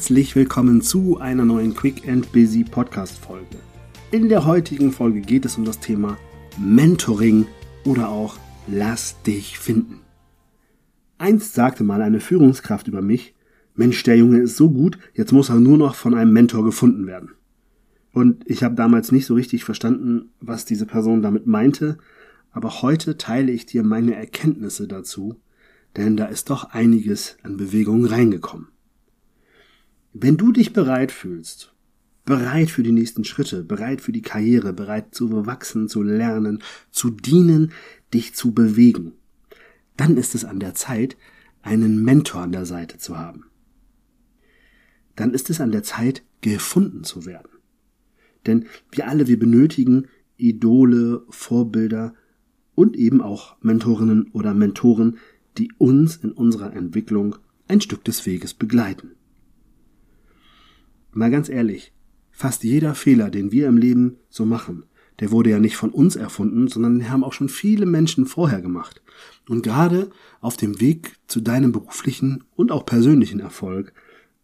Herzlich willkommen zu einer neuen Quick and Busy Podcast Folge. In der heutigen Folge geht es um das Thema Mentoring oder auch Lass dich finden. Einst sagte mal eine Führungskraft über mich, Mensch, der Junge ist so gut, jetzt muss er nur noch von einem Mentor gefunden werden. Und ich habe damals nicht so richtig verstanden, was diese Person damit meinte, aber heute teile ich dir meine Erkenntnisse dazu, denn da ist doch einiges an Bewegung reingekommen. Wenn du dich bereit fühlst, bereit für die nächsten Schritte, bereit für die Karriere, bereit zu wachsen, zu lernen, zu dienen, dich zu bewegen, dann ist es an der Zeit, einen Mentor an der Seite zu haben. Dann ist es an der Zeit, gefunden zu werden. Denn wir alle, wir benötigen Idole, Vorbilder und eben auch Mentorinnen oder Mentoren, die uns in unserer Entwicklung ein Stück des Weges begleiten. Mal ganz ehrlich, fast jeder Fehler, den wir im Leben so machen, der wurde ja nicht von uns erfunden, sondern den haben auch schon viele Menschen vorher gemacht. Und gerade auf dem Weg zu deinem beruflichen und auch persönlichen Erfolg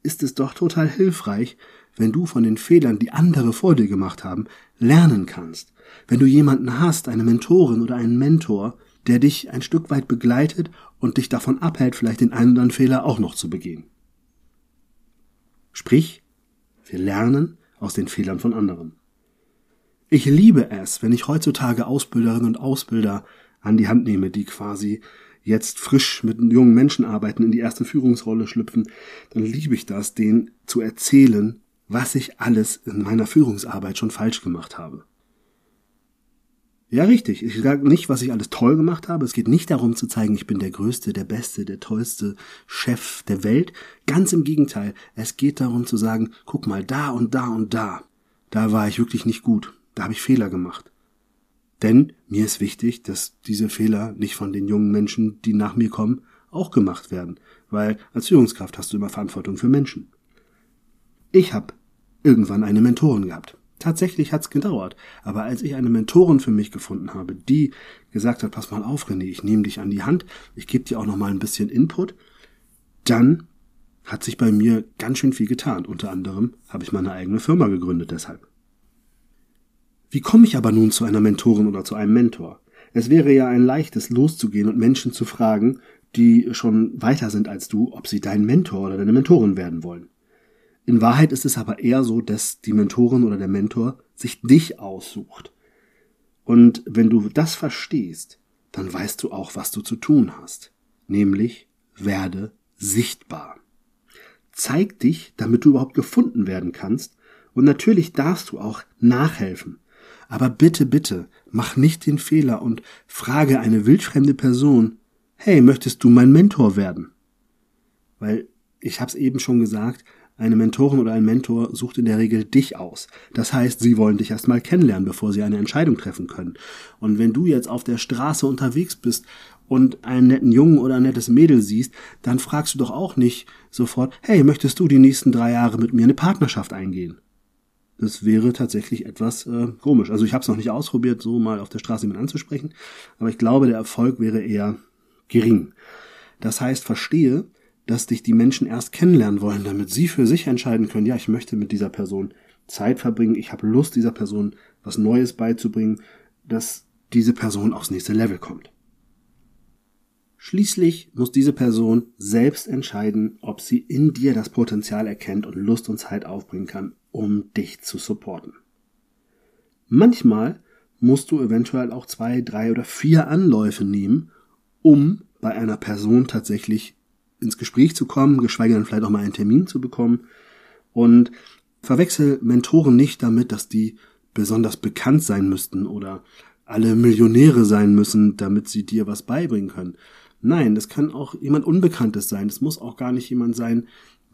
ist es doch total hilfreich, wenn du von den Fehlern, die andere vor dir gemacht haben, lernen kannst. Wenn du jemanden hast, eine Mentorin oder einen Mentor, der dich ein Stück weit begleitet und dich davon abhält, vielleicht den einen oder anderen Fehler auch noch zu begehen. Sprich, wir lernen aus den Fehlern von anderen. Ich liebe es, wenn ich heutzutage Ausbilderinnen und Ausbilder an die Hand nehme, die quasi jetzt frisch mit jungen Menschen arbeiten, in die erste Führungsrolle schlüpfen, dann liebe ich das, denen zu erzählen, was ich alles in meiner Führungsarbeit schon falsch gemacht habe. Ja, richtig. Ich sage nicht, was ich alles toll gemacht habe. Es geht nicht darum zu zeigen, ich bin der Größte, der Beste, der tollste Chef der Welt. Ganz im Gegenteil. Es geht darum zu sagen, guck mal, da und da und da. Da war ich wirklich nicht gut. Da habe ich Fehler gemacht. Denn mir ist wichtig, dass diese Fehler nicht von den jungen Menschen, die nach mir kommen, auch gemacht werden. Weil als Führungskraft hast du immer Verantwortung für Menschen. Ich habe irgendwann eine Mentorin gehabt. Tatsächlich hat's gedauert. Aber als ich eine Mentorin für mich gefunden habe, die gesagt hat, pass mal auf, René, ich nehme dich an die Hand, ich gebe dir auch noch mal ein bisschen Input, dann hat sich bei mir ganz schön viel getan. Unter anderem habe ich meine eigene Firma gegründet deshalb. Wie komme ich aber nun zu einer Mentorin oder zu einem Mentor? Es wäre ja ein leichtes, loszugehen und Menschen zu fragen, die schon weiter sind als du, ob sie dein Mentor oder deine Mentorin werden wollen. In Wahrheit ist es aber eher so, dass die Mentorin oder der Mentor sich dich aussucht. Und wenn du das verstehst, dann weißt du auch, was du zu tun hast. Nämlich werde sichtbar. Zeig dich, damit du überhaupt gefunden werden kannst. Und natürlich darfst du auch nachhelfen. Aber bitte, bitte, mach nicht den Fehler und frage eine wildfremde Person, hey, möchtest du mein Mentor werden? Weil, ich hab's eben schon gesagt, eine Mentorin oder ein Mentor sucht in der Regel dich aus. Das heißt, sie wollen dich erstmal kennenlernen, bevor sie eine Entscheidung treffen können. Und wenn du jetzt auf der Straße unterwegs bist und einen netten Jungen oder ein nettes Mädel siehst, dann fragst du doch auch nicht sofort, hey, möchtest du die nächsten drei Jahre mit mir eine Partnerschaft eingehen? Das wäre tatsächlich etwas äh, komisch. Also ich habe es noch nicht ausprobiert, so mal auf der Straße jemanden anzusprechen, aber ich glaube, der Erfolg wäre eher gering. Das heißt, verstehe, dass dich die Menschen erst kennenlernen wollen, damit sie für sich entscheiden können, ja, ich möchte mit dieser Person Zeit verbringen, ich habe Lust, dieser Person was Neues beizubringen, dass diese Person aufs nächste Level kommt. Schließlich muss diese Person selbst entscheiden, ob sie in dir das Potenzial erkennt und Lust und Zeit aufbringen kann, um dich zu supporten. Manchmal musst du eventuell auch zwei, drei oder vier Anläufe nehmen, um bei einer Person tatsächlich ins Gespräch zu kommen, geschweige denn vielleicht auch mal einen Termin zu bekommen. Und verwechsel Mentoren nicht damit, dass die besonders bekannt sein müssten oder alle Millionäre sein müssen, damit sie dir was beibringen können. Nein, das kann auch jemand Unbekanntes sein. Es muss auch gar nicht jemand sein,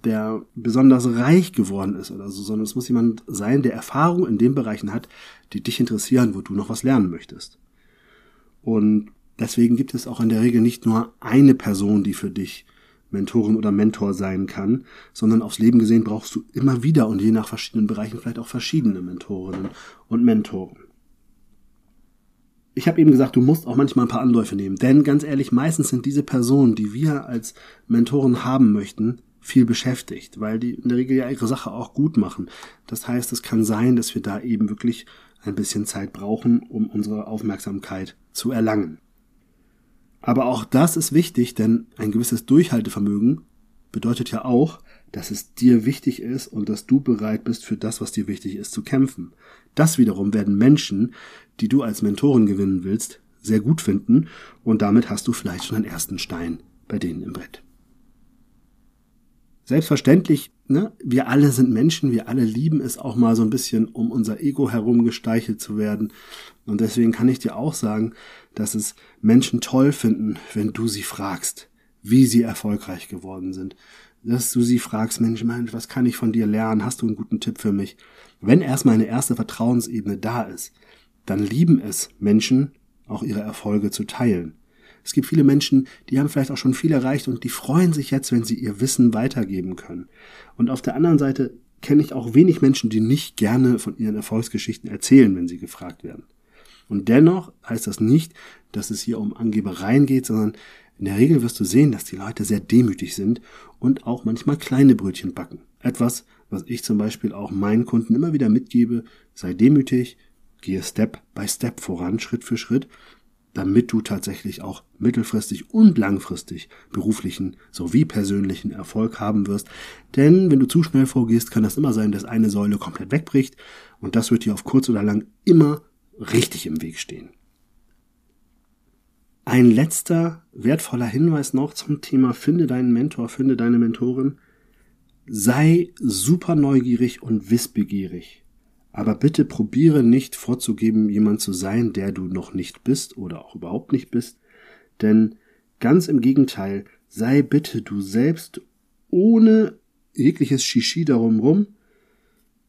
der besonders reich geworden ist oder so, sondern es muss jemand sein, der Erfahrung in den Bereichen hat, die dich interessieren, wo du noch was lernen möchtest. Und deswegen gibt es auch in der Regel nicht nur eine Person, die für dich Mentorin oder Mentor sein kann, sondern aufs Leben gesehen brauchst du immer wieder und je nach verschiedenen Bereichen vielleicht auch verschiedene Mentorinnen und Mentoren. Ich habe eben gesagt, du musst auch manchmal ein paar Anläufe nehmen, denn ganz ehrlich, meistens sind diese Personen, die wir als Mentoren haben möchten, viel beschäftigt, weil die in der Regel ja ihre Sache auch gut machen. Das heißt, es kann sein, dass wir da eben wirklich ein bisschen Zeit brauchen, um unsere Aufmerksamkeit zu erlangen. Aber auch das ist wichtig, denn ein gewisses Durchhaltevermögen bedeutet ja auch, dass es dir wichtig ist und dass du bereit bist, für das, was dir wichtig ist, zu kämpfen. Das wiederum werden Menschen, die du als Mentorin gewinnen willst, sehr gut finden und damit hast du vielleicht schon einen ersten Stein bei denen im Brett. Selbstverständlich, ne, wir alle sind Menschen, wir alle lieben es auch mal so ein bisschen, um unser Ego herum gesteichelt zu werden. Und deswegen kann ich dir auch sagen, dass es Menschen toll finden, wenn du sie fragst, wie sie erfolgreich geworden sind. Dass du sie fragst, Mensch, Mensch, was kann ich von dir lernen? Hast du einen guten Tipp für mich? Wenn erstmal eine erste Vertrauensebene da ist, dann lieben es Menschen, auch ihre Erfolge zu teilen. Es gibt viele Menschen, die haben vielleicht auch schon viel erreicht und die freuen sich jetzt, wenn sie ihr Wissen weitergeben können. Und auf der anderen Seite kenne ich auch wenig Menschen, die nicht gerne von ihren Erfolgsgeschichten erzählen, wenn sie gefragt werden. Und dennoch heißt das nicht, dass es hier um Angebereien geht, sondern in der Regel wirst du sehen, dass die Leute sehr demütig sind und auch manchmal kleine Brötchen backen. Etwas, was ich zum Beispiel auch meinen Kunden immer wieder mitgebe, sei demütig, gehe Step by Step voran, Schritt für Schritt damit du tatsächlich auch mittelfristig und langfristig beruflichen sowie persönlichen Erfolg haben wirst. Denn wenn du zu schnell vorgehst, kann das immer sein, dass eine Säule komplett wegbricht und das wird dir auf kurz oder lang immer richtig im Weg stehen. Ein letzter wertvoller Hinweis noch zum Thema finde deinen Mentor, finde deine Mentorin. Sei super neugierig und wissbegierig. Aber bitte probiere nicht vorzugeben, jemand zu sein, der du noch nicht bist oder auch überhaupt nicht bist. Denn ganz im Gegenteil, sei bitte du selbst ohne jegliches Shishi darum rum.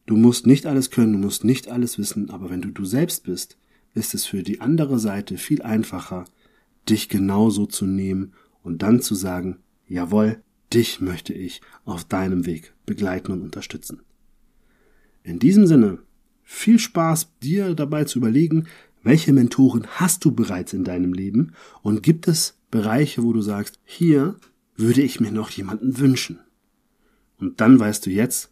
Du musst nicht alles können, du musst nicht alles wissen, aber wenn du du selbst bist, ist es für die andere Seite viel einfacher, dich genauso zu nehmen und dann zu sagen, jawohl, dich möchte ich auf deinem Weg begleiten und unterstützen. In diesem Sinne viel Spaß, dir dabei zu überlegen, welche Mentoren hast du bereits in deinem Leben und gibt es Bereiche, wo du sagst, hier würde ich mir noch jemanden wünschen. Und dann weißt du jetzt,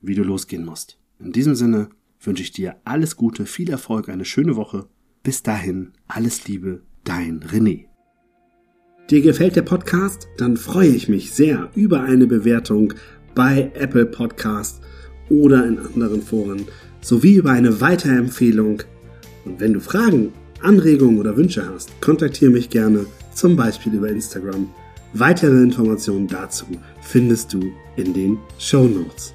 wie du losgehen musst. In diesem Sinne wünsche ich dir alles Gute, viel Erfolg, eine schöne Woche. Bis dahin, alles Liebe, dein René. Dir gefällt der Podcast? Dann freue ich mich sehr über eine Bewertung bei Apple Podcast oder in anderen Foren sowie über eine Weiterempfehlung. Und wenn du Fragen, Anregungen oder Wünsche hast, kontaktiere mich gerne, zum Beispiel über Instagram. Weitere Informationen dazu findest du in den Show Notes.